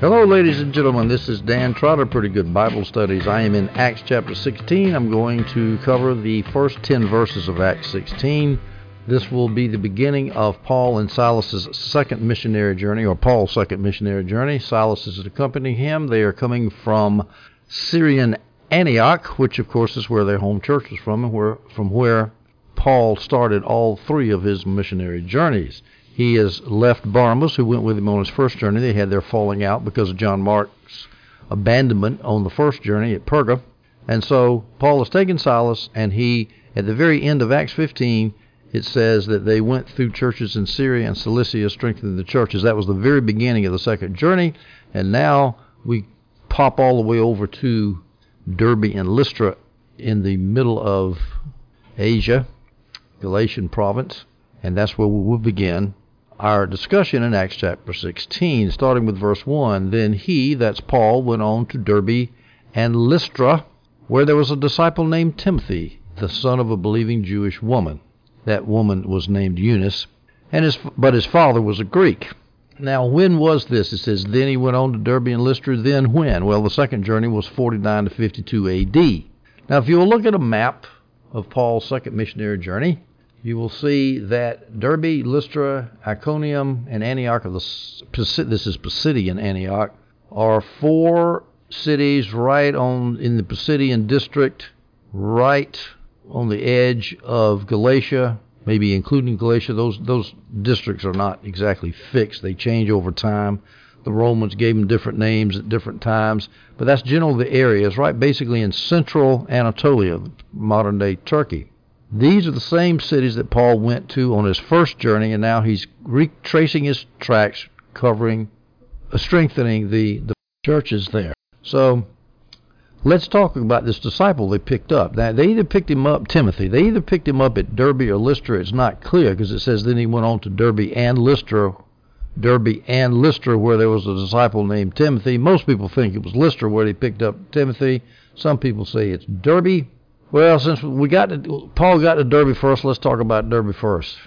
Hello, ladies and gentlemen. This is Dan Trotter, Pretty Good Bible Studies. I am in Acts chapter 16. I'm going to cover the first 10 verses of Acts 16. This will be the beginning of Paul and Silas's second missionary journey, or Paul's second missionary journey. Silas is accompanying him. They are coming from Syrian Antioch, which of course is where their home church was from, and where from where Paul started all three of his missionary journeys. He has left Barnabas, who went with him on his first journey. They had their falling out because of John Mark's abandonment on the first journey at Perga. And so Paul has taken Silas, and he, at the very end of Acts 15, it says that they went through churches in Syria and Cilicia, strengthening the churches. That was the very beginning of the second journey. And now we pop all the way over to Derbe and Lystra in the middle of Asia, Galatian province. And that's where we will begin our discussion in Acts chapter 16, starting with verse 1. Then he, that's Paul, went on to Derbe and Lystra, where there was a disciple named Timothy, the son of a believing Jewish woman. That woman was named Eunice, and his, but his father was a Greek. Now, when was this? It says, then he went on to Derbe and Lystra. Then when? Well, the second journey was 49 to 52 A.D. Now, if you will look at a map of Paul's second missionary journey, you will see that Derbe, Lystra, Iconium, and Antioch of the this is Pisidian Antioch are four cities right on in the Pisidian district, right on the edge of Galatia, maybe including Galatia. Those those districts are not exactly fixed; they change over time. The Romans gave them different names at different times, but that's generally the area. It's right basically in central Anatolia, modern day Turkey. These are the same cities that Paul went to on his first journey, and now he's retracing his tracks, covering, uh, strengthening the, the churches there. So let's talk about this disciple they picked up. Now, they either picked him up, Timothy, they either picked him up at Derbe or Lystra. It's not clear because it says then he went on to Derbe and Lystra, Derbe and Lystra, where there was a disciple named Timothy. Most people think it was Lystra where they picked up Timothy. Some people say it's Derbe. Well, since we got to, Paul got to Derbe first, let's talk about Derbe first.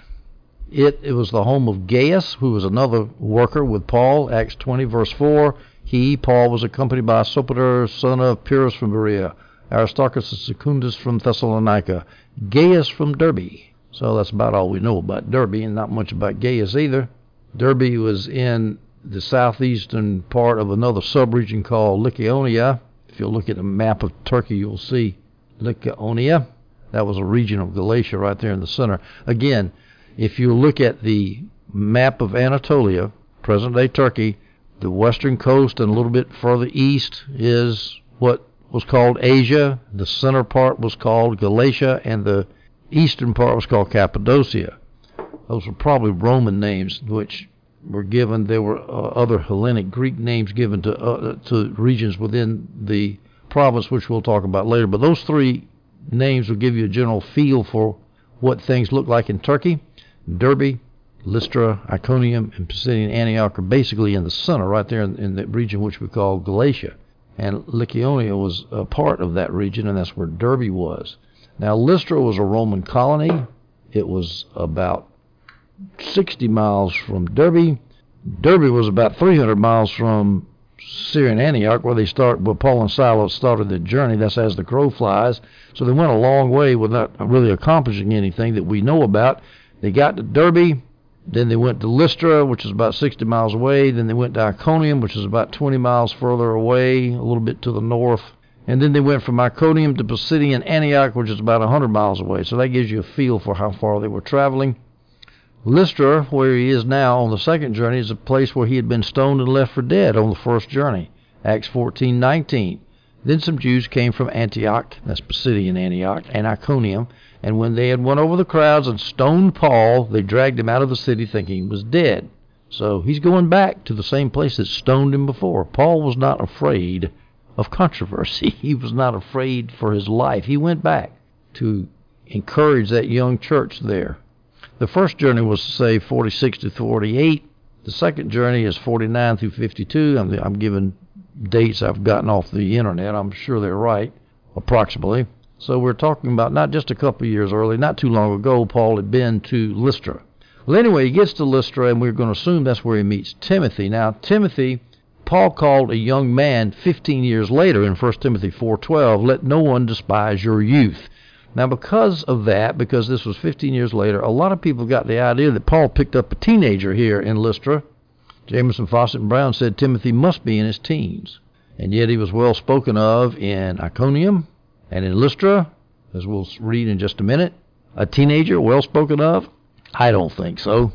It it was the home of Gaius, who was another worker with Paul. Acts 20, verse 4. He, Paul, was accompanied by Sopater, son of Pyrrhus from Berea, Aristarchus and Secundus from Thessalonica, Gaius from Derbe. So that's about all we know about Derbe, and not much about Gaius either. Derbe was in the southeastern part of another subregion called Lycaonia. If you look at a map of Turkey, you'll see Lycaonia. That was a region of Galatia right there in the center. Again, if you look at the map of Anatolia, present day Turkey, the western coast and a little bit further east is what was called Asia. The center part was called Galatia, and the eastern part was called Cappadocia. Those were probably Roman names, which were given. There were uh, other Hellenic Greek names given to uh, to regions within the province, which we'll talk about later. But those three names will give you a general feel for what things look like in Turkey. Derbe, Lystra, Iconium, and Pisidian Antioch are basically in the center, right there in, in the region which we call Galatia. And Lycaonia was a part of that region, and that's where Derbe was. Now, Lystra was a Roman colony. It was about 60 miles from Derbe. Derbe was about 300 miles from Syrian Antioch, where they start, where Paul and Silas started their journey. That's as the crow flies. So they went a long way without really accomplishing anything that we know about. They got to Derbe, then they went to Lystra, which is about 60 miles away. Then they went to Iconium, which is about 20 miles further away, a little bit to the north. And then they went from Iconium to Pisidian Antioch, which is about 100 miles away. So that gives you a feel for how far they were traveling. Lystra, where he is now on the second journey, is a place where he had been stoned and left for dead on the first journey. Acts 14:19. Then some Jews came from Antioch, that's Pisidian Antioch, and Iconium, and when they had won over the crowds and stoned Paul, they dragged him out of the city thinking he was dead. So he's going back to the same place that stoned him before. Paul was not afraid of controversy. He was not afraid for his life. He went back to encourage that young church there. The first journey was, say, 46 to 48. The second journey is 49 through 52. I'm, I'm giving dates I've gotten off the internet. I'm sure they're right, approximately. So we're talking about not just a couple of years early, not too long ago, Paul had been to Lystra. Well, anyway, he gets to Lystra, and we're going to assume that's where he meets Timothy. Now, Timothy Paul called a young man 15 years later in 1 Timothy 4:12, "Let no one despise your youth." Now, because of that, because this was 15 years later, a lot of people got the idea that Paul picked up a teenager here in Lystra. Jamieson Fausset, and Brown said Timothy must be in his teens. And yet he was well spoken of in Iconium and in Lystra, as we'll read in just a minute. A teenager well spoken of? I don't think so.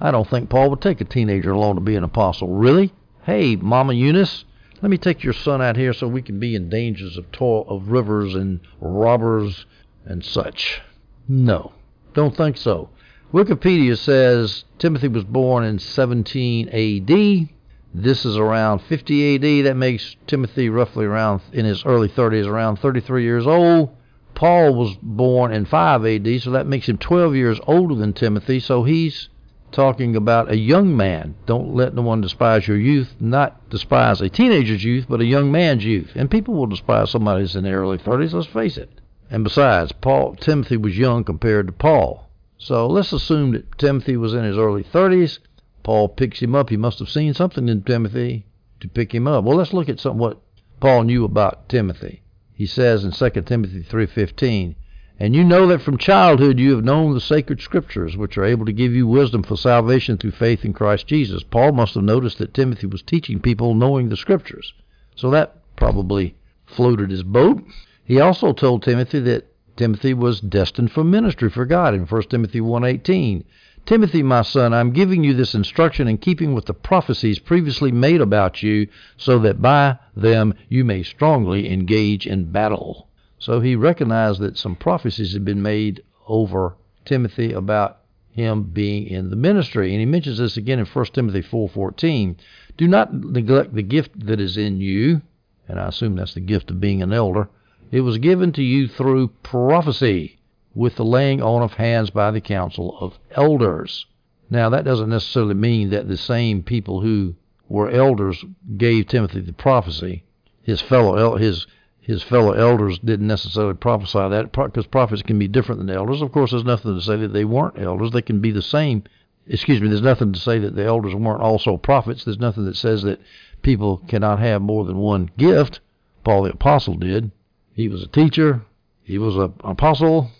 I don't think Paul would take a teenager along to be an apostle. Really? Hey, Mama Eunice, let me take your son out here so we can be in dangers of toil of rivers and robbers and such. No, don't think so. Wikipedia says Timothy was born in 17 AD. This is around 50 AD. That makes Timothy roughly around in his early 30s, around 33 years old. Paul was born in 5 AD, so that makes him 12 years older than Timothy. So he's talking about a young man. Don't let no one despise your youth, not despise a teenager's youth, but a young man's youth. And people will despise somebody who's in their early 30s, let's face it. And besides, Paul Timothy was young compared to Paul. So let's assume that Timothy was in his early 30s. Paul picks him up. He must have seen something in Timothy to pick him up. Well, let's look at some what Paul knew about Timothy. He says in 2 Timothy 3:15, "And you know that from childhood you have known the sacred scriptures, which are able to give you wisdom for salvation through faith in Christ Jesus." Paul must have noticed that Timothy was teaching people knowing the scriptures. So that probably floated his boat. He also told Timothy that Timothy was destined for ministry for God in 1 Timothy 1:18. Timothy, my son, I'm giving you this instruction in keeping with the prophecies previously made about you, so that by them you may strongly engage in battle. So he recognized that some prophecies had been made over Timothy about him being in the ministry. And he mentions this again in 1 Timothy 4:14. Do not neglect the gift that is in you, and I assume that's the gift of being an elder it was given to you through prophecy, with the laying on of hands by the council of elders. Now, that doesn't necessarily mean that the same people who were elders gave Timothy the prophecy. His fellow his his fellow elders didn't necessarily prophesy that because prophets can be different than elders. Of course, there's nothing to say that they weren't elders. They can be the same. Excuse me. There's nothing to say that the elders weren't also prophets. There's nothing that says that people cannot have more than one gift. Paul the apostle did. He was a teacher, he was an apostle,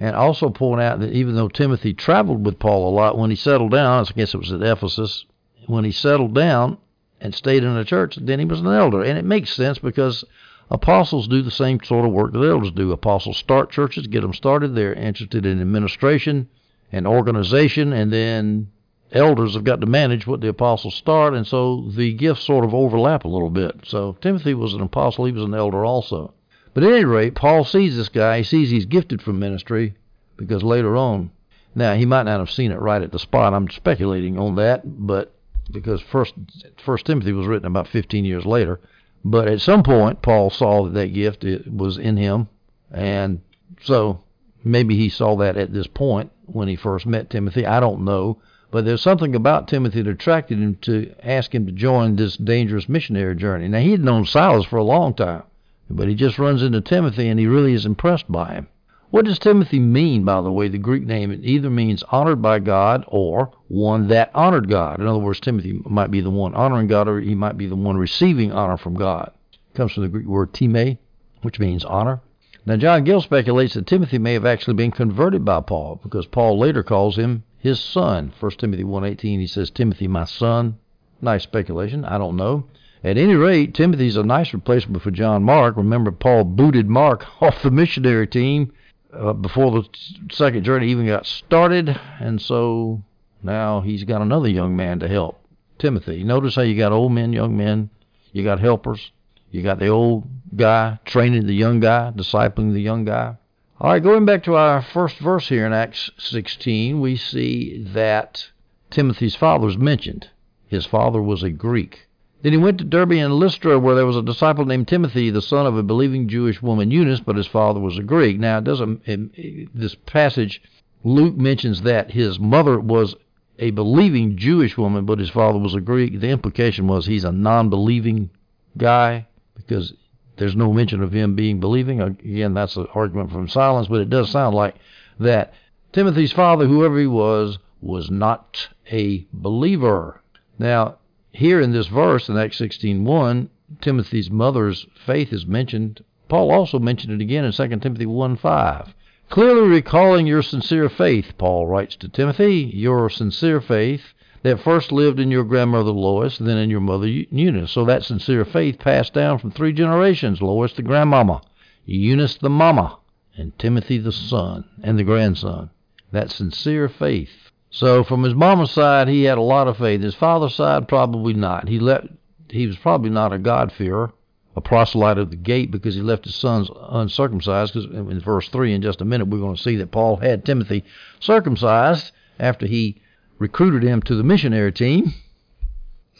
and also point out that even though Timothy traveled with Paul a lot, when he settled down, I guess it was at Ephesus, when he settled down and stayed in the church, then he was an elder. And it makes sense because apostles do the same sort of work that elders do. Apostles start churches, get them started. They're interested in administration and organization, and then elders have got to manage what the apostles start, and so the gifts sort of overlap a little bit. So Timothy was an apostle, he was an elder also. But at any rate, Paul sees this guy. He sees he's gifted for ministry because later on, now he might not have seen it right at the spot. I'm speculating on that, but because first First Timothy was written about 15 years later. But at some point, Paul saw that that gift was in him, and so maybe he saw that at this point when he first met Timothy. I don't know, but there's something about Timothy that attracted him to ask him to join this dangerous missionary journey. Now he had known Silas for a long time, but he just runs into Timothy and he really is impressed by him. What does Timothy mean, by the way? The Greek name it either means honored by God or one that honored God. In other words, Timothy might be the one honoring God or he might be the one receiving honor from God. It comes from the Greek word time, which means honor. Now, John Gill speculates that Timothy may have actually been converted by Paul because Paul later calls him his son. 1 Timothy 1.18, he says, Timothy, my son. Nice speculation. I don't know. At any rate, Timothy's a nice replacement for John Mark. Remember, Paul booted Mark off the missionary team uh, before the second journey even got started, and so now he's got another young man to help Timothy. Notice how you got old men, young men, you got helpers, you got the old guy training the young guy, discipling the young guy. All right, going back to our first verse here in Acts 16, we see that Timothy's father is mentioned. His father was a Greek. Then he went to Derbe and Lystra, where there was a disciple named Timothy, the son of a believing Jewish woman, Eunice, but his father was a Greek. Now, it doesn't. It, this passage, Luke mentions that his mother was a believing Jewish woman, but his father was a Greek. The implication was he's a non-believing guy because there's no mention of him being believing. Again, that's an argument from silence, but it does sound like that Timothy's father, whoever he was, was not a believer. Now, here in this verse in Acts 16:1, Timothy's mother's faith is mentioned. Paul also mentioned it again in 2 Timothy 1:5. Clearly recalling your sincere faith, Paul writes to Timothy, your sincere faith that first lived in your grandmother Lois, then in your mother Eunice. So that sincere faith passed down from three generations Lois the grandmama, Eunice the mama, and Timothy the son and the grandson. That sincere faith. So from his mama's side, he had a lot of faith. His father's side, probably not. He let he was probably not a God-fearer, a proselyte of the gate, because he left his sons uncircumcised. Because in verse three, in just a minute, we're going to see that Paul had Timothy circumcised after he recruited him to the missionary team.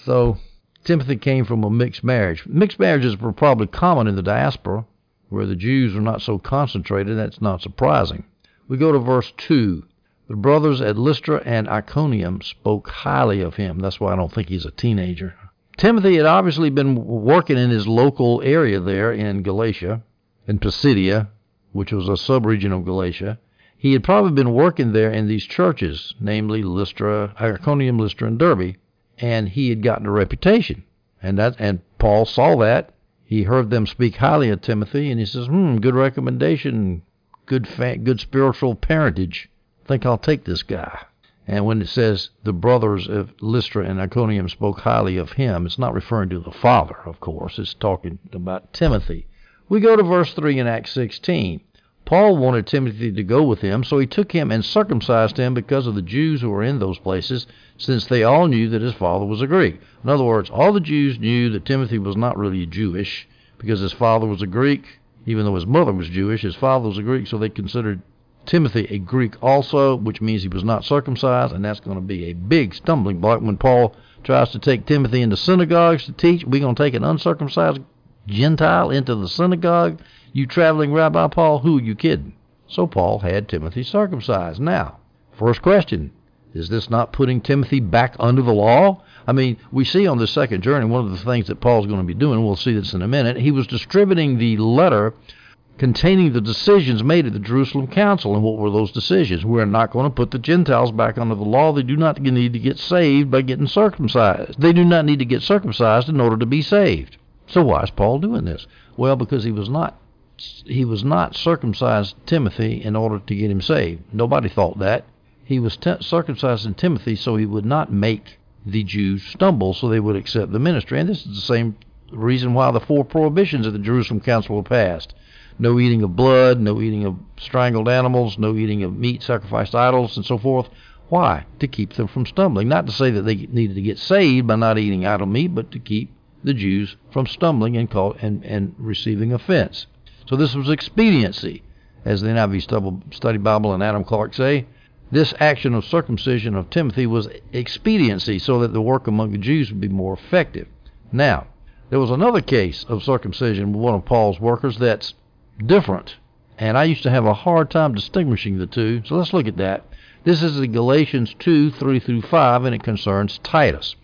So Timothy came from a mixed marriage. Mixed marriages were probably common in the diaspora, where the Jews are not so concentrated. That's not surprising. We go to verse 2. The brothers at Lystra and Iconium spoke highly of him. That's why I don't think he's a teenager. Timothy had obviously been working in his local area there in Galatia, in Pisidia, which was a subregion of Galatia. He had probably been working there in these churches, namely Lystra, Iconium, Lystra, and Derbe, and he had gotten a reputation. And that and Paul saw that. He heard them speak highly of Timothy, and he says, "Hmm, good recommendation, good fa- good spiritual parentage. Think I'll take this guy." And when it says the brothers of Lystra and Iconium spoke highly of him, it's not referring to the father, of course. It's talking about Timothy. We go to verse 3 in Acts 16. Paul wanted Timothy to go with him, so he took him and circumcised him because of the Jews who were in those places, since they all knew that his father was a Greek. In other words, all the Jews knew that Timothy was not really Jewish because his father was a Greek, even though his mother was Jewish. His father was a Greek, so they considered Timothy a Greek also, which means he was not circumcised, and that's going to be a big stumbling block when Paul tries to take Timothy into synagogues to teach. We're going to take an uncircumcised Gentile into the synagogue you traveling Rabbi Paul, who are you kidding? So Paul had Timothy circumcised. Now, first question is this not putting Timothy back under the law? I mean, we see on the second journey, one of the things that Paul's going to be doing, we'll see this in a minute, he was distributing the letter containing the decisions made at the Jerusalem Council. And what were those decisions? We're not going to put the Gentiles back under the law. They do not need to get saved by getting circumcised. They do not need to get circumcised in order to be saved. So why is Paul doing this? Well, because he was not he was not circumcised Timothy in order to get him saved. Nobody thought that. He was t- circumcising Timothy so he would not make the Jews stumble so they would accept the ministry. And this is the same reason why the four prohibitions of the Jerusalem Council were passed. No eating of blood, no eating of strangled animals, no eating of meat sacrificed idols, and so forth. Why? To keep them from stumbling. Not to say that they needed to get saved by not eating idol meat, but to keep the Jews from stumbling and, call, and, and receiving offense. So this was expediency, as the NIV Study Bible and Adam Clarke say. This action of circumcision of Timothy was expediency so that the work among the Jews would be more effective. Now, there was another case of circumcision with one of Paul's workers that's different, and I used to have a hard time distinguishing the two, so let's look at that. This is in Galatians 2 3 through 5, and it concerns Titus.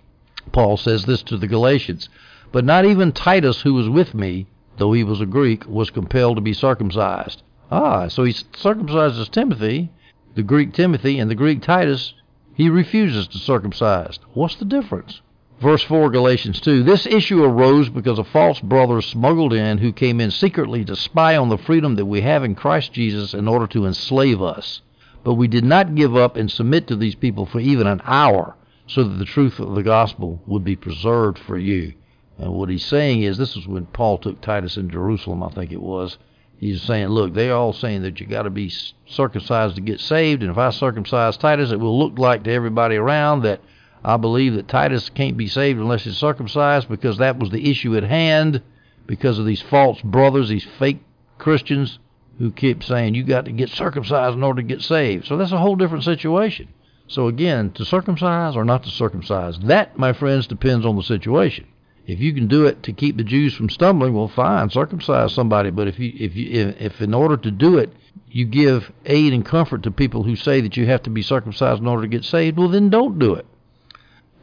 Paul says this to the Galatians But not even Titus, who was with me, though he was a Greek, was compelled to be circumcised. Ah, so he circumcises Timothy, the Greek Timothy, and the Greek Titus, he refuses to circumcise. What's the difference? Verse 4, Galatians 2. This issue arose because a false brother smuggled in who came in secretly to spy on the freedom that we have in Christ Jesus in order to enslave us. But we did not give up and submit to these people for even an hour so that the truth of the gospel would be preserved for you. And what he's saying is, this is when Paul took Titus in Jerusalem, I think it was. He's saying, look, they're all saying that you got to be circumcised to get saved, and if I circumcise Titus, it will look like to everybody around that I believe that Titus can't be saved unless he's circumcised, because that was the issue at hand, because of these false brothers, these fake Christians who keep saying you got to get circumcised in order to get saved. So that's a whole different situation. So again, to circumcise or not to circumcise, that, my friends, depends on the situation. If you can do it to keep the Jews from stumbling, well, fine, circumcise somebody. But if you, if you, if, if in order to do it, you give aid and comfort to people who say that you have to be circumcised in order to get saved, well, then don't do it.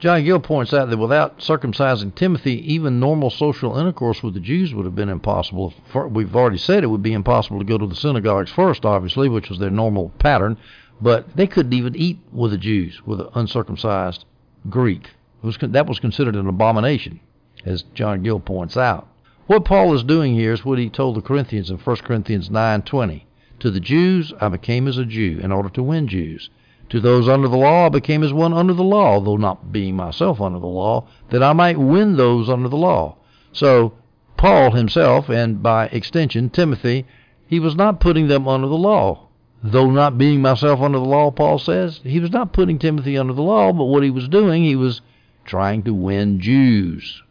John Gill points out that without circumcising Timothy, even normal social intercourse with the Jews would have been impossible. We've already said it would be impossible to go to the synagogues first, obviously, which was their normal pattern, but they couldn't even eat with the Jews, with an uncircumcised Greek was, that was considered an abomination, as John Gill points out. What Paul is doing here is what he told the Corinthians in 1 Corinthians 9:20. To the Jews I became as a Jew in order to win Jews. To those under the law I became as one under the law, though not being myself under the law, that I might win those under the law. So Paul himself, and by extension Timothy, he was not putting them under the law. Though not being myself under the law, Paul says, he was not putting Timothy under the law, but what he was doing, he was trying to win Jews.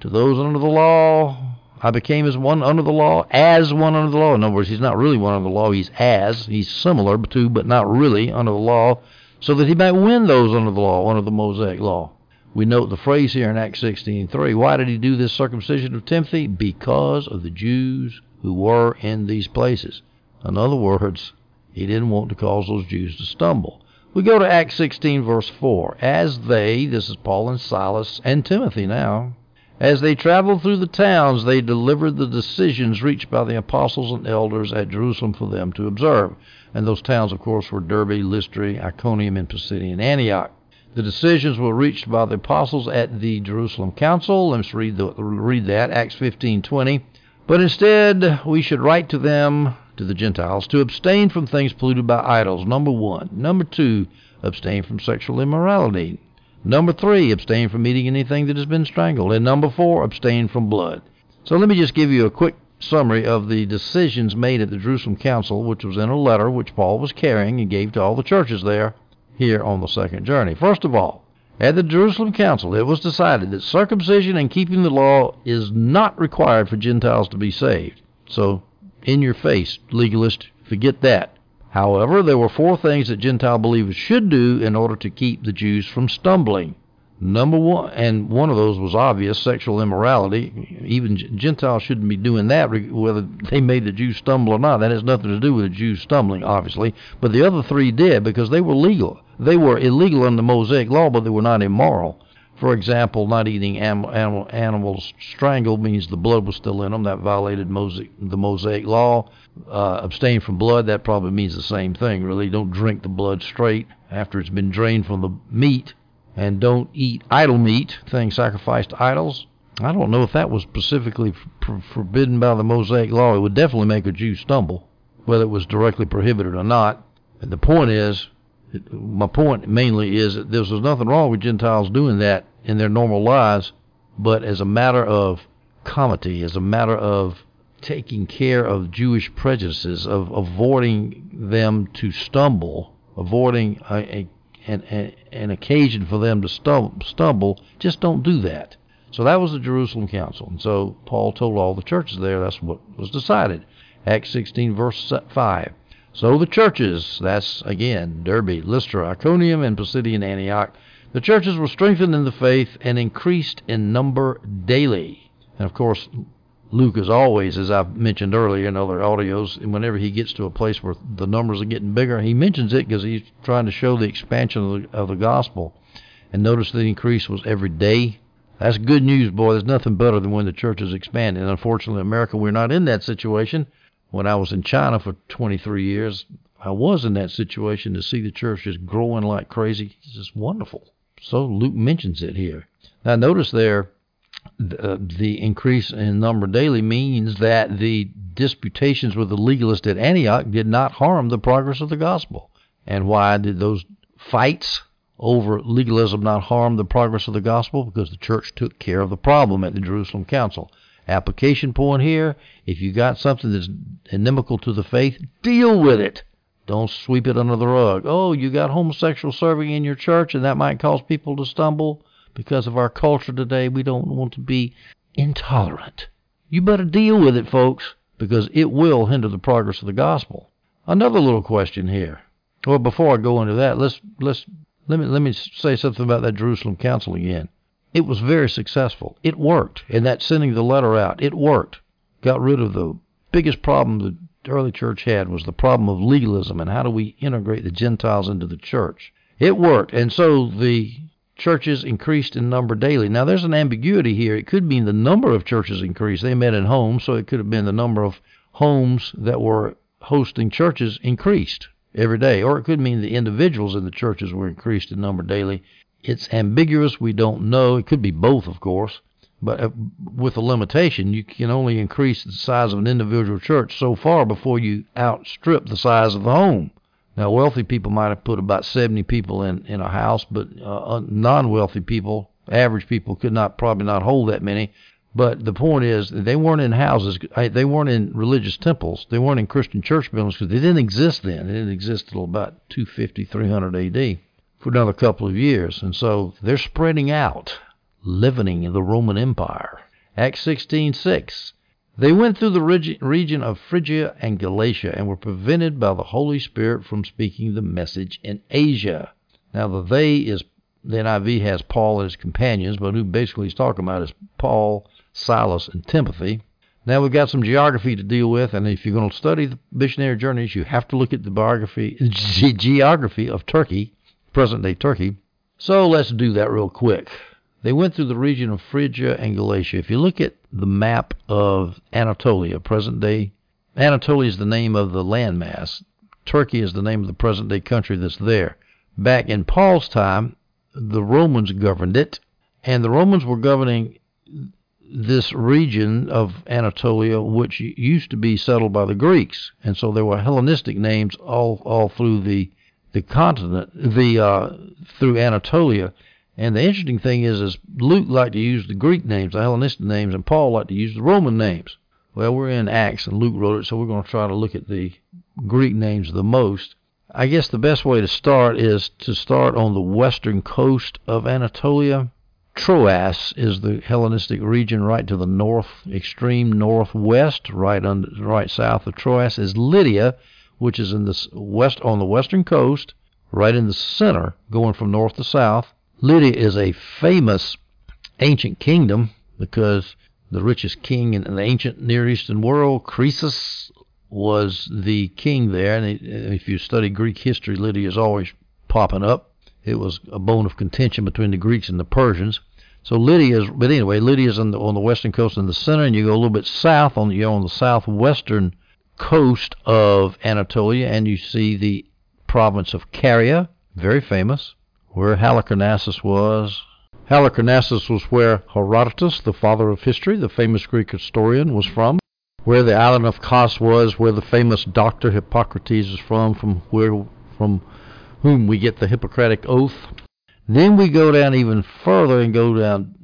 To those under the law, I became as one under the law, as one under the law. In other words, he's not really one under the law, he's as. He's similar to, but not really under the law, so that he might win those under the law, under the Mosaic law. We note the phrase here in Acts 16:3. Why did he do this circumcision of Timothy? Because of the Jews who were in these places. In other words, he didn't want to cause those Jews to stumble. We go to Acts 16, verse 4. As they, this is Paul and Silas and Timothy now, as they traveled through the towns, they delivered the decisions reached by the apostles and elders at Jerusalem for them to observe. And those towns, of course, were Derbe, Lystra, Iconium, and Pisidian Antioch. The decisions were reached by the apostles at the Jerusalem Council. Let's read, read that, Acts 15:20. But instead, we should write to them, to the Gentiles, to abstain from things polluted by idols, number one. Number two, abstain from sexual immorality. Number three, abstain from eating anything that has been strangled. And number four, abstain from blood. So let me just give you a quick summary of the decisions made at the Jerusalem Council, which was in a letter which Paul was carrying and gave to all the churches there here on the second journey. First of all, at the Jerusalem Council, it was decided that circumcision and keeping the law is not required for Gentiles to be saved. So, in your face, legalist, forget that. However, there were four things that Gentile believers should do in order to keep the Jews from stumbling. Number one, and one of those was obvious sexual immorality. Even Gentiles shouldn't be doing that, whether they made the Jews stumble or not. That has nothing to do with the Jews stumbling, obviously. But the other three did because they were legal. They were illegal under Mosaic law, but they were not immoral. For example, not eating animal, animals strangled means the blood was still in them. That violated Mosaic, the Mosaic law. Uh, abstain from blood, that probably means the same thing, really. Don't drink the blood straight after it's been drained from the meat. And don't eat idol meat, things sacrificed to idols. I don't know if that was specifically f- forbidden by the Mosaic law. It would definitely make a Jew stumble, whether it was directly prohibited or not. And the point is, my point mainly is that there was nothing wrong with Gentiles doing that in their normal lives, but as a matter of comity, as a matter of taking care of Jewish prejudices, of avoiding them to stumble, avoiding a, a an, an occasion for them to stumble, just don't do that. So that was the Jerusalem Council. And so Paul told all the churches there that's what was decided. Acts 16, verse 5. So the churches, that's again Derbe, Lystra, Iconium, and Pisidian Antioch, the churches were strengthened in the faith and increased in number daily. And of course, Luke, as always, as I've mentioned earlier in other audios, whenever he gets to a place where the numbers are getting bigger, he mentions it because he's trying to show the expansion of the, of the gospel. And notice the increase was every day. That's good news, boy. There's nothing better than when the church is expanding. And unfortunately, in America, we're not in that situation when I was in China for 23 years, I was in that situation to see the church just growing like crazy. It's just wonderful. So Luke mentions it here. Now, notice there, the, uh, the increase in number daily means that the disputations with the legalists at Antioch did not harm the progress of the gospel. And why did those fights over legalism not harm the progress of the gospel? Because the church took care of the problem at the Jerusalem Council. Application point here if you got something that's inimical to the faith, deal with it. Don't sweep it under the rug. Oh, you got homosexual serving in your church and that might cause people to stumble because of our culture today. We don't want to be intolerant. You better deal with it, folks, because it will hinder the progress of the gospel. Another little question here. Well, before I go into that, let's let's let me let me say something about that Jerusalem Council again. It was very successful. It worked. And that sending the letter out, it worked. Got rid of the biggest problem early church had was the problem of legalism and how do we integrate the Gentiles into the church. It worked. And so the churches increased in number daily. Now there's an ambiguity here. It could mean the number of churches increased. They met in homes, so it could have been the number of homes that were hosting churches increased. every day. Or it could mean the individuals in the churches were increased in number daily. It's ambiguous. We don't know. It could be both, of course. But uh, with a limitation, you can only increase the size of an individual church so far before you outstrip the size of the home. Now, wealthy people might have put about 70 people in, in a house, but uh, non wealthy people, average people, could not probably not hold that many. But the point is, they weren't in houses. They weren't in religious temples. They weren't in Christian church buildings because they didn't exist then. They didn't exist until about 250, 300 AD for another couple of years. And so they're spreading out, leavening the Roman Empire. Acts 16:6. They went through the region of Phrygia and Galatia and were prevented by the Holy Spirit from speaking the message in Asia. Now the they is the NIV has Paul and his companions, but who basically he's talking about is Paul Silas, and Timothy. Now we've got some geography to deal with, and if you're going to study the missionary journeys, you have to look at the biography, ge- geography of Turkey, present-day Turkey. So let's do that real quick. They went through the region of Phrygia and Galatia. If you look at the map of Anatolia, present-day Anatolia is the name of the landmass. Turkey is the name of the present-day country that's there. Back in Paul's time, the Romans governed it, and the Romans were governing this region of Anatolia, which used to be settled by the Greeks, and so there were Hellenistic names all all through the the continent, the uh, through Anatolia. And the interesting thing is, is Luke liked to use the Greek names, the Hellenistic names, and Paul liked to use the Roman names. Well, we're in Acts, and Luke wrote it, so we're going to try to look at the Greek names the most. I guess the best way to start is to start on the western coast of Anatolia Troas is the Hellenistic region right to the north, extreme northwest, right under, right south of Troas is Lydia, which is in the west on the western coast, right in the center, going from north to south. Lydia is a famous ancient kingdom because the richest king in the ancient Near Eastern world, Croesus, was the king there. And if you study Greek history, Lydia is always popping up. It was a bone of contention between the Greeks and the Persians. So Lydia is, but anyway, Lydia is on the, on the western coast in the center, and you go a little bit south on you're on the southwestern coast of Anatolia, and you see the province of Caria, very famous, where Halicarnassus was. Halicarnassus was where Herodotus, the father of history, the famous Greek historian, was from. Where the island of Kos was, where the famous doctor Hippocrates is from, from where from whom we get the Hippocratic Oath. Then we go down even further and go down,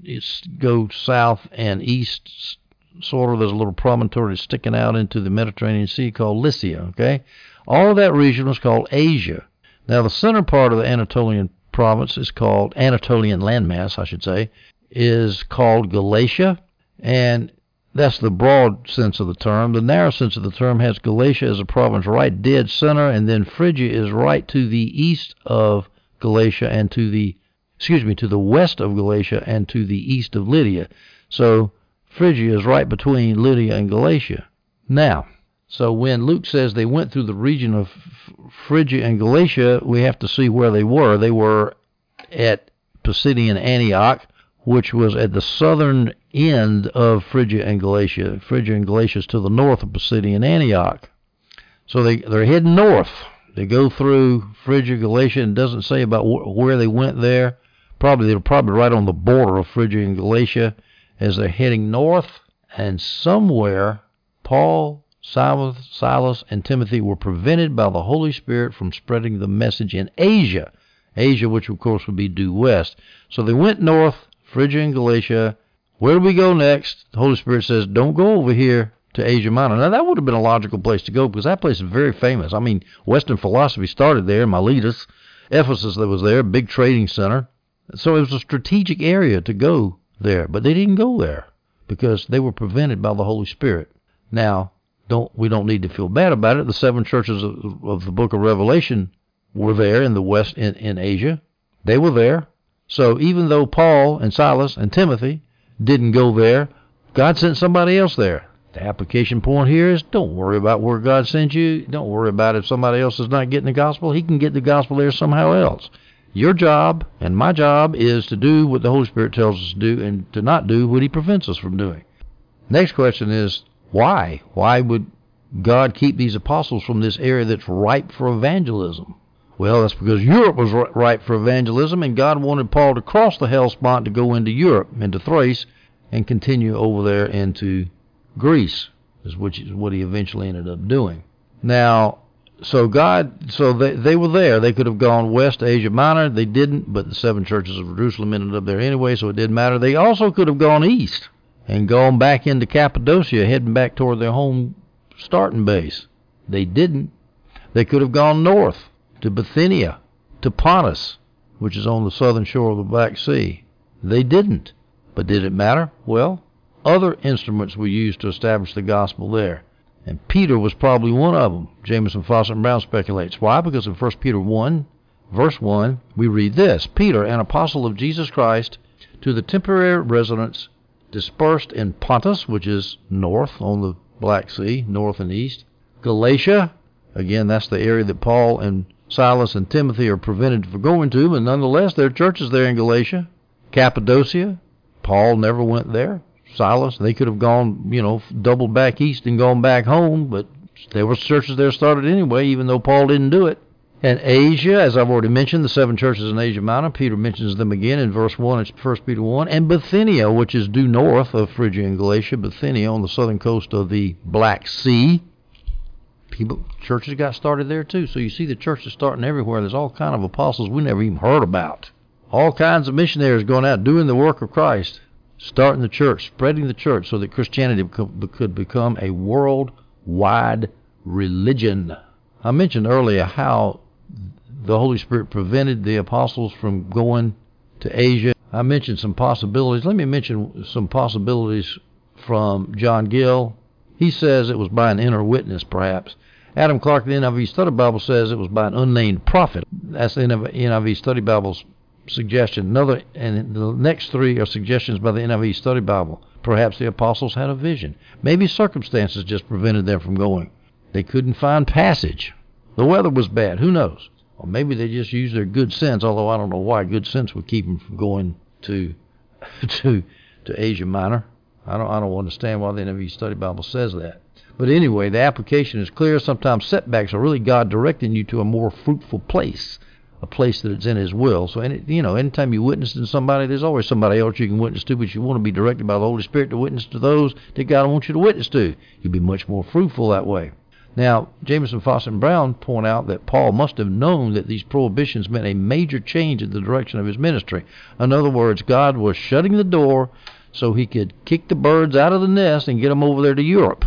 go south and east, sort of. There's a little promontory sticking out into the Mediterranean Sea called Lycia. Okay, all of that region was called Asia. Now the center part of the Anatolian province is called Anatolian landmass, I should say, is called Galatia, and that's the broad sense of the term. The narrow sense of the term has Galatia as a province right dead center, and then Phrygia is right to the east of Galatia and to the excuse me to the west of Galatia and to the east of Lydia. So Phrygia is right between Lydia and Galatia. Now, so when Luke says they went through the region of Phrygia and Galatia, we have to see where they were. They were at Pisidian Antioch, which was at the southern end of Phrygia and Galatia. Phrygia and Galatia is to the north of Pisidian Antioch. So they, they're heading north. They go through Phrygia, Galatia, and doesn't say about wh- where they went there. Probably they're probably right on the border of Phrygia and Galatia as they're heading north. And somewhere, Paul, Silas, and Timothy were prevented by the Holy Spirit from spreading the message in Asia. Asia, which of course would be due west. So they went north Phrygia and Galatia. Where do we go next? The Holy Spirit says, don't go over here to Asia Minor. Now, that would have been a logical place to go because that place is very famous. I mean, Western philosophy started there, Miletus. Ephesus that was there, big trading center. So it was a strategic area to go there, but they didn't go there because they were prevented by the Holy Spirit. Now, don't we don't need to feel bad about it. The seven churches of, of the book of Revelation were there in the west in, in Asia. They were there. So even though Paul and Silas and Timothy didn't go there, God sent somebody else there. The application point here is don't worry about where God sent you. Don't worry about if somebody else is not getting the gospel. He can get the gospel there somehow else. Your job and my job is to do what the Holy Spirit tells us to do and to not do what He prevents us from doing. Next question is why? Why would God keep these apostles from this area that's ripe for evangelism? Well, that's because Europe was ripe for evangelism, and God wanted Paul to cross the Hellespont to go into Europe, into Thrace, and continue over there into Greece, which is what he eventually ended up doing. Now, so God, so they they were there. They could have gone west to Asia Minor. They didn't, but the seven churches of Jerusalem ended up there anyway, so it didn't matter. They also could have gone east and gone back into Cappadocia, heading back toward their home starting base. They didn't. They could have gone north to Bithynia, to Pontus, which is on the southern shore of the Black Sea. They didn't. But did it matter? Well, other instruments were used to establish the gospel there. And Peter was probably one of them, Jamieson, Fausset, and Brown speculates. Why? Because in 1 Peter 1, verse 1, we read this Peter, an apostle of Jesus Christ, to the temporary residents dispersed in Pontus, which is north on the Black Sea, north and east, Galatia, again, that's the area that Paul and Silas and Timothy are prevented from going to, but nonetheless, there are churches there in Galatia, Cappadocia. Paul never went there. Silas. They could have gone, you know, doubled back east and gone back home, but there were churches there started anyway, even though Paul didn't do it. And Asia, as I've already mentioned, the seven churches in Asia Minor, Peter mentions them again in verse 1, it's 1 Peter 1, and Bithynia, which is due north of Phrygia and Galatia, Bithynia on the southern coast of the Black Sea. People, churches got started there too. So you see the churches starting everywhere. There's all kind of apostles we never even heard about. All kinds of missionaries going out doing the work of Christ starting the church, spreading the church so that Christianity could become a worldwide religion. I mentioned earlier how the Holy Spirit prevented the apostles from going to Asia. I mentioned some possibilities. Let me mention some possibilities from John Gill. He says it was by an inner witness, perhaps. Adam Clarke, the NIV Study Bible, says it was by an unnamed prophet. That's the NIV Study Bible's suggestion. Another, and the next three are suggestions by the NIV Study Bible. Perhaps the apostles had a vision. Maybe circumstances just prevented them from going. They couldn't find passage. The weather was bad. Who knows? Or maybe they just used their good sense. Although I don't know why good sense would keep them from going to to to Asia Minor. I don't I don't understand why the NIV Study Bible says that. But anyway, the application is clear. Sometimes setbacks are really God directing you to a more fruitful place a place that it's in His will. So, any, you know, anytime you witness to somebody, there's always somebody else you can witness to, but you want to be directed by the Holy Spirit to witness to those that God wants you to witness to. You'll be much more fruitful that way. Now, Jamieson, Fausset, and Brown point out that Paul must have known that these prohibitions meant a major change in the direction of his ministry. In other words, God was shutting the door so he could kick the birds out of the nest and get them over there to Europe.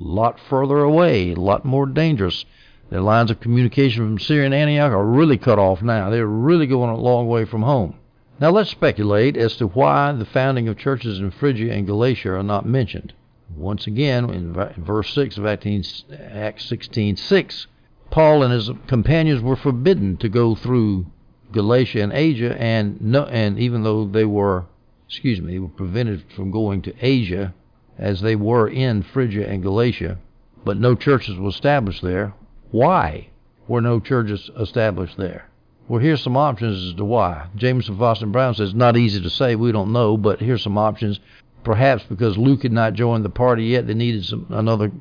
A lot further away, a lot more dangerous. Their lines of communication from Syria and Antioch are really cut off now. They're really going a long way from home. Now let's speculate as to why the founding of churches in Phrygia and Galatia are not mentioned. Once again, in verse 6 of Acts 16:6, Paul and his companions were forbidden to go through Galatia and Asia, and no, and even though they were, excuse me, were prevented from going to Asia, as they were in Phrygia and Galatia, but no churches were established there. Why were no churches established there? Well, here's some options as to why. Jamieson, Fausset, Brown says not easy to say. We don't know, but here's some options. Perhaps because Luke had not joined the party yet, they needed some, another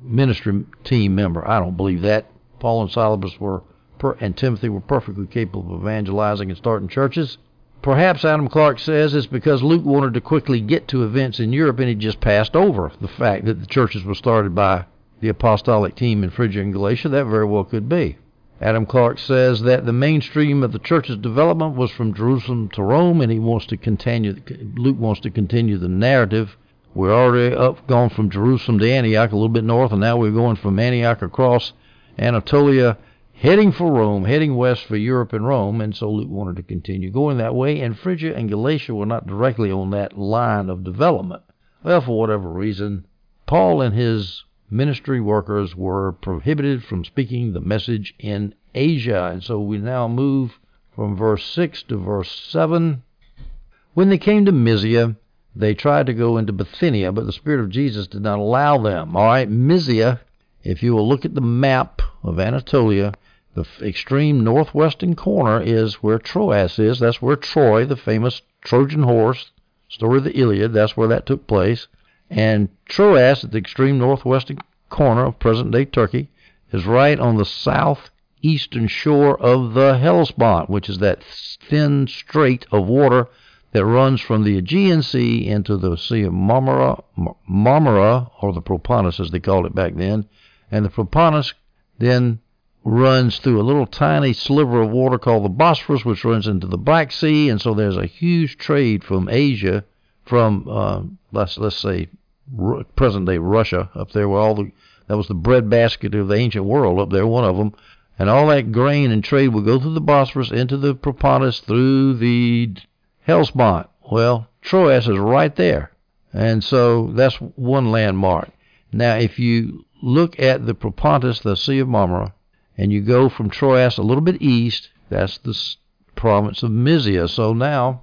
ministry team member. I don't believe that. Paul and Silas were per, and Timothy were perfectly capable of evangelizing and starting churches. Perhaps Adam Clarke says it's because Luke wanted to quickly get to events in Europe and he just passed over the fact that the churches were started by the apostolic team in Phrygia and Galatia, that very well could be. Adam Clarke says that the mainstream of the church's development was from Jerusalem to Rome, and he wants to continue. Luke wants to continue the narrative. We're already up, gone from Jerusalem to Antioch, a little bit north, and now we're going from Antioch across Anatolia, heading for Rome, heading west for Europe and Rome, and so Luke wanted to continue going that way. And Phrygia and Galatia were not directly on that line of development. Well, for whatever reason, Paul and his ministry workers were prohibited from speaking the message in Asia. And so we now move from verse 6 to verse 7. When they came to Mysia, they tried to go into Bithynia, but the Spirit of Jesus did not allow them. All right, Mysia, if you will look at the map of Anatolia, the extreme northwestern corner is where Troas is. That's where Troy, the famous Trojan horse, story of the Iliad, that's where that took place. And Troas, at the extreme northwestern corner of present day Turkey, is right on the southeastern shore of the Hellespont, which is that thin strait of water that runs from the Aegean Sea into the Sea of Marmara, Marmara, or the Propontis as they called it back then, and the Propontis then runs through a little tiny sliver of water called the Bosphorus, which runs into the Black Sea, and so there's a huge trade from Asia, from uh, let's let's say present day Russia up there, where all the that was the breadbasket of the ancient world up there, one of them, and all that grain and trade would go through the Bosphorus into the Propontis through the Hellespont. Well, Troas is right there, and so that's one landmark. Now, if you look at the Propontis, the Sea of Marmara, and you go from Troas a little bit east, that's the province of Mysia. So now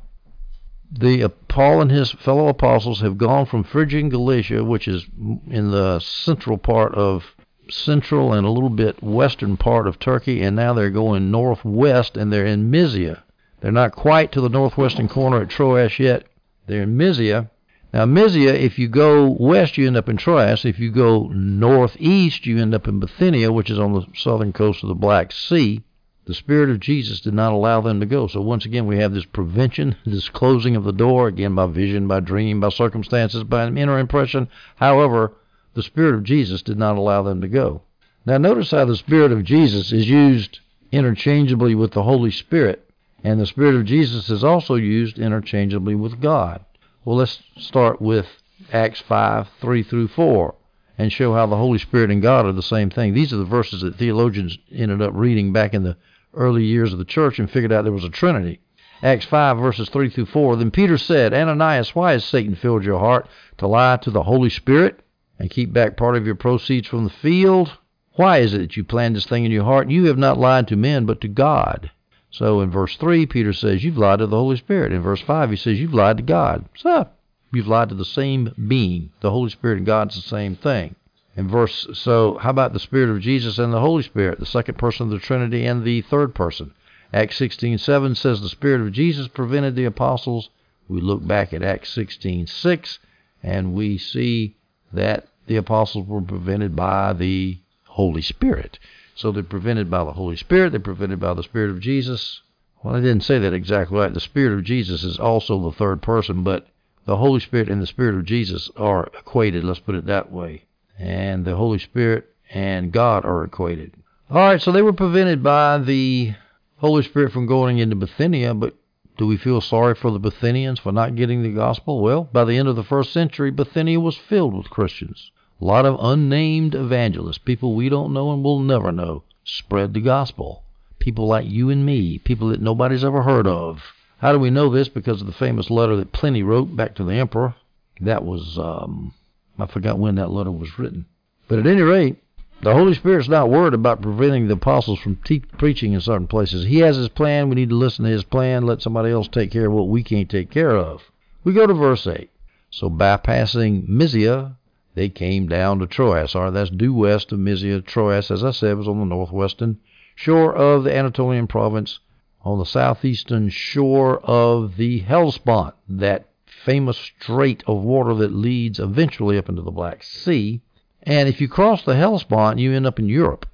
the Paul and his fellow apostles have gone from Phrygian Galatia, which is in the central part of central and a little bit western part of Turkey, and now they're going northwest and they're in Mysia. They're not quite to the northwestern corner at Troas yet. They're in Mysia, now, Mysia, if you go west, you end up in Troas. If you go northeast, you end up in Bithynia, which is on the southern coast of the Black Sea. The Spirit of Jesus did not allow them to go. So, once again, we have this prevention, this closing of the door, again, by vision, by dream, by circumstances, by an inner impression. However, the Spirit of Jesus did not allow them to go. Now, notice how the Spirit of Jesus is used interchangeably with the Holy Spirit, and the Spirit of Jesus is also used interchangeably with God. Well, let's start with Acts 5 3 through 4 and show how the Holy Spirit and God are the same thing. These are the verses that theologians ended up reading back in the early years of the church and figured out there was a Trinity. Acts 5, verses 3 through 4. Then Peter said, Ananias, why has Satan filled your heart to lie to the Holy Spirit and keep back part of your proceeds from the field? Why is it that you planned this thing in your heart? You have not lied to men, but to God. So in verse 3, Peter says, You've lied to the Holy Spirit. In verse 5, he says, You've lied to God. So you've lied to the same being. The Holy Spirit and God's the same thing. In verse, so how about the Spirit of Jesus and the Holy Spirit, the second person of the Trinity and the third person? Acts 16:7 says the Spirit of Jesus prevented the apostles. We look back at Acts 16:6 and we see that the apostles were prevented by the Holy Spirit. So they're prevented by the Holy Spirit, they're prevented by the Spirit of Jesus. Well, I didn't say that exactly right. The Spirit of Jesus is also the third person, but the Holy Spirit and the Spirit of Jesus are equated, let's put it that way. And the Holy Spirit and God are equated. All right, so they were prevented by the Holy Spirit from going into Bithynia, but do we feel sorry for the Bithynians for not getting the gospel? Well, by the end of the first century, Bithynia was filled with Christians. A lot of unnamed evangelists, people we don't know and will never know, spread the gospel. People like you and me, people that nobody's ever heard of. How do we know this? Because of the famous letter that Pliny wrote back to the emperor. That was, um, I forgot when that letter was written. But at any rate, the Holy Spirit's not worried about preventing the apostles from te- preaching in certain places. He has his plan. We need to listen to his plan. Let somebody else take care of what we can't take care of. We go to verse 8. So bypassing Mysia, they came down to Troas, or that's due west of Mysia. Troas, as I said, was on the northwestern shore of the Anatolian province, on the southeastern shore of the Hellespont, that famous strait of water that leads eventually up into the Black Sea. And if you cross the Hellespont, you end up in Europe.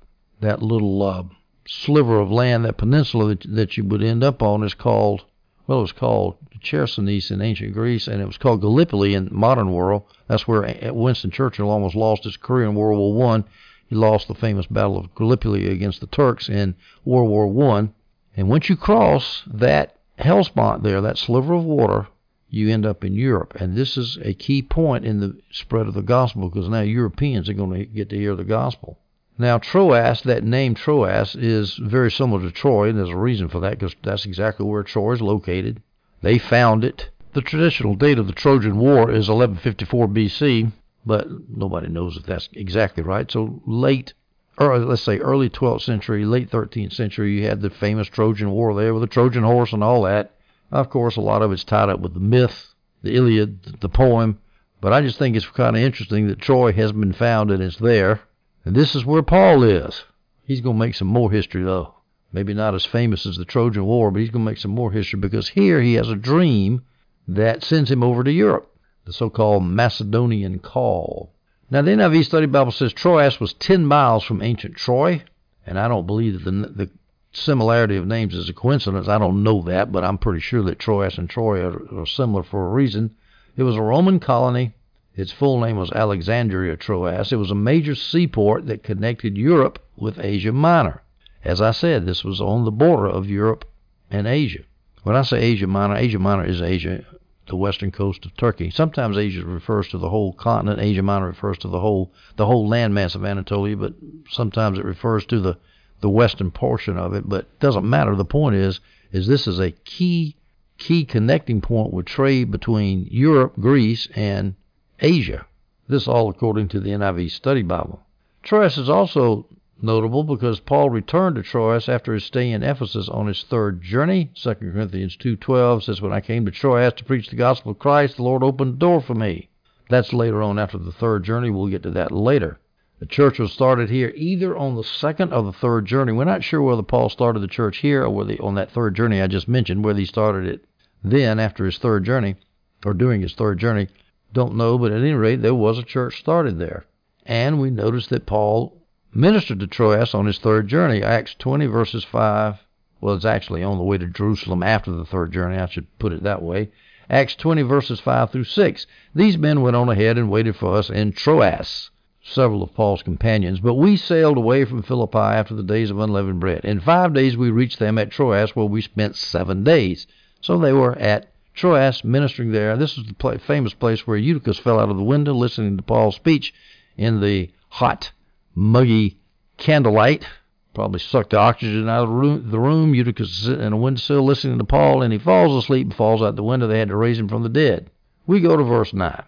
That little uh, sliver of land, that peninsula that, that you would end up on, is called, well, it was called Chersonese in ancient Greece, and it was called Gallipoli in modern world. That's where Winston Churchill almost lost his career in World War One. He lost the famous Battle of Gallipoli against the Turks in World War One. And once you cross that Hellespont there, that sliver of water, you end up in Europe. And this is a key point in the spread of the gospel because now Europeans are going to get to hear the gospel. Now, Troas, that name Troas, is very similar to Troy, and there's a reason for that because that's exactly where Troy is located. They found it. The traditional date of the Trojan War is 1154 BC, but nobody knows if that's exactly right. So late, or let's say early 12th century, late 13th century, you had the famous Trojan War there with the Trojan horse and all that. Of course, a lot of it's tied up with the myth, the Iliad, the poem. But I just think it's kind of interesting that Troy has been found and it's there. And this is where Paul is. He's going to make some more history, though. Maybe not as famous as the Trojan War, but he's going to make some more history because here he has a dream that sends him over to Europe, the so called Macedonian call. Now, the NIV Study Bible says Troas was 10 miles from ancient Troy, and I don't believe that the, the similarity of names is a coincidence. I don't know that, but I'm pretty sure that Troas and Troy are, are similar for a reason. It was a Roman colony. Its full name was Alexandria Troas. It was a major seaport that connected Europe with Asia Minor. As I said, this was on the border of Europe and Asia. When I say Asia Minor, Asia Minor is Asia the western coast of Turkey. Sometimes Asia refers to the whole continent. Asia Minor refers to the whole the whole landmass of Anatolia, but sometimes it refers to the the western portion of it. But doesn't matter. The point is is this is a key key connecting point with trade between Europe, Greece, and Asia. This all according to the NIV Study Bible. Troas is also notable because Paul returned to Troas after his stay in Ephesus on his third journey. 2 Corinthians 2:12 says, "When I came to Troas to preach the gospel of Christ, the Lord opened the door for me." That's later on after the third journey. We'll get to that later. The church was started here either on the second or the third journey. We're not sure whether Paul started the church here or whether on that third journey I just mentioned, whether he started it then after his third journey or during his third journey. Don't know, but at any rate, there was a church started there. And we notice that Paul ministered to Troas on his third journey. Acts 20, verses 5. Well, it's actually on the way to Jerusalem after the third journey. I should put it that way. Acts 20, verses 5 through 6. These men went on ahead and waited for us in Troas, several of Paul's companions, but we sailed away from Philippi after the days of unleavened bread. In five days we reached them at Troas, where we spent seven days. So they were at Troas ministering there. This is the famous place where Eutychus fell out of the window listening to Paul's speech in the hot muggy candlelight. Probably sucked the oxygen out of the room. The room. Eutychus is sitting in a windowsill listening to Paul, and he falls asleep and falls out the window. They had to raise him from the dead. We go to verse 9.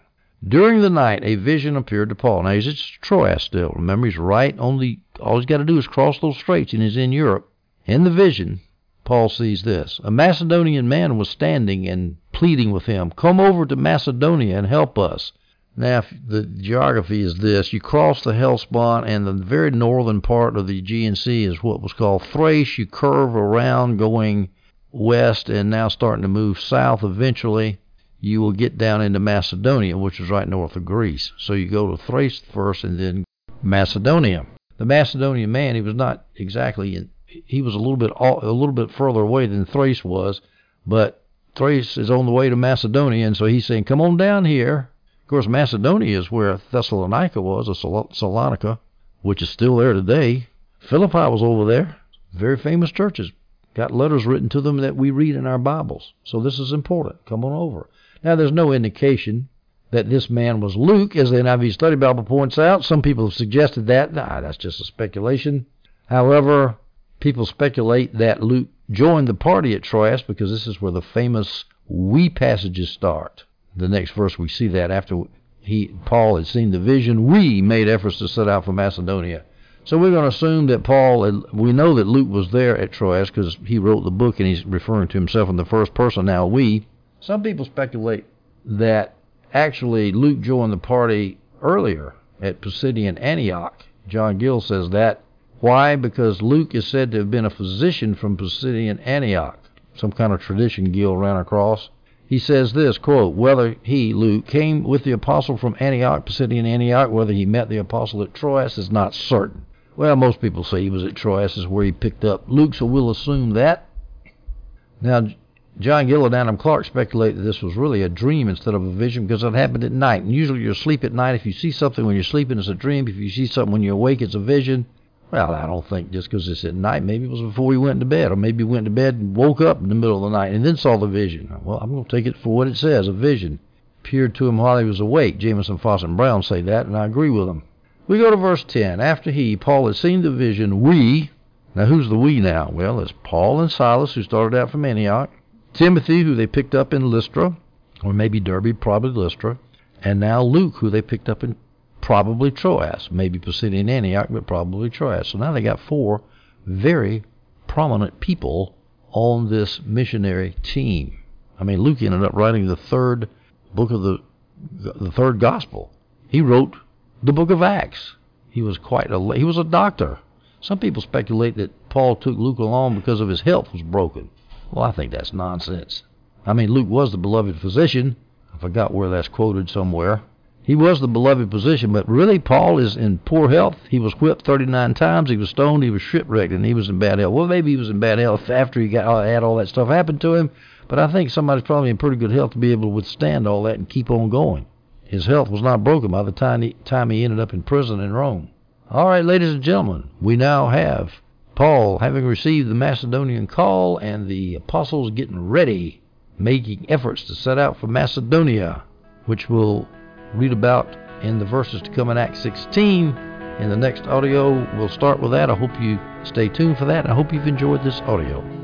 During the night, a vision appeared to Paul. Now, he's at Troas still. Remember, he's right on the. All he's got to do is cross those straits, and he's in Europe. In the vision, Paul sees this. A Macedonian man was standing and pleading with him, Come over to Macedonia and help us. Now, the geography is this. You cross the Hellespont, and the very northern part of the Aegean Sea is what was called Thrace. You curve around going west and now starting to move south eventually. You will get down into Macedonia, which is right north of Greece. So you go to Thrace first and then Macedonia. The Macedonian man, he was not exactly in, he was a little bit a little bit further away than Thrace was, but Thrace is on the way to Macedonia, and so he's saying, "Come on down here." Of course, Macedonia is where Thessalonica was, or Salonica, which is still there today. Philippi was over there. Very famous churches. Got letters written to them that we read in our Bibles. So this is important. Come on over. Now, there's no indication that this man was Luke, as the NIV Study Bible points out. Some people have suggested that. Nah, that's just a speculation. However, people speculate that Luke joined the party at Troas because this is where the famous we passages start the next verse we see that after he Paul had seen the vision, we made efforts to set out for Macedonia. So we're going to assume that Paul, we know that Luke was there at Troas because he wrote the book and he's referring to himself in the first person. Now we, some people speculate that actually Luke joined the party earlier at Pisidian Antioch. John Gill says that. Why? Because Luke is said to have been a physician from Pisidian Antioch. Some kind of tradition Gill ran across he says this quote whether he luke came with the apostle from antioch pisidian antioch whether he met the apostle at troas is not certain well most people say he was at troas is where he picked up luke so we'll assume that now john gill and adam clarke speculate that this was really a dream instead of a vision because it happened at night and usually you're asleep at night if you see something when you're sleeping it's a dream if you see something when you're awake it's a vision well, I don't think just because it's at night. Maybe it was before he went to bed, or maybe he went to bed and woke up in the middle of the night and then saw the vision. Well, I'm going to take it for what it says, a vision. Appeared to him while he was awake. Jamieson, Fausset, and Brown say that, and I agree with them. We go to verse 10. After he, Paul, had seen the vision, we, now who's the we now? Well, it's Paul and Silas, who started out from Antioch, Timothy, who they picked up in Lystra, or maybe Derbe, probably Lystra, and now Luke, who they picked up in probably Troas, maybe Pisidian Antioch, but probably Troas. So now they got four very prominent people on this missionary team. I mean, Luke ended up writing the third book of the the third gospel. He wrote the book of Acts. He was quite a he was a doctor. Some people speculate that Paul took Luke along because of his health was broken. Well, I think that's nonsense. I mean, Luke was the beloved physician. I forgot where that's quoted somewhere. He was the beloved physician, but really Paul is in poor health. He was whipped 39 times. He was stoned. He was shipwrecked, and he was in bad health. Well, maybe he was in bad health after he got had all that stuff happen to him. But I think somebody's probably in pretty good health to be able to withstand all that and keep on going. His health was not broken by the time he, time he ended up in prison in Rome. All right, ladies and gentlemen, we now have Paul having received the Macedonian call and the apostles getting ready, making efforts to set out for Macedonia, which we'll read about in the verses to come in Acts 16. In the next audio, we'll start with that. I hope you stay tuned for that. I hope you've enjoyed this audio.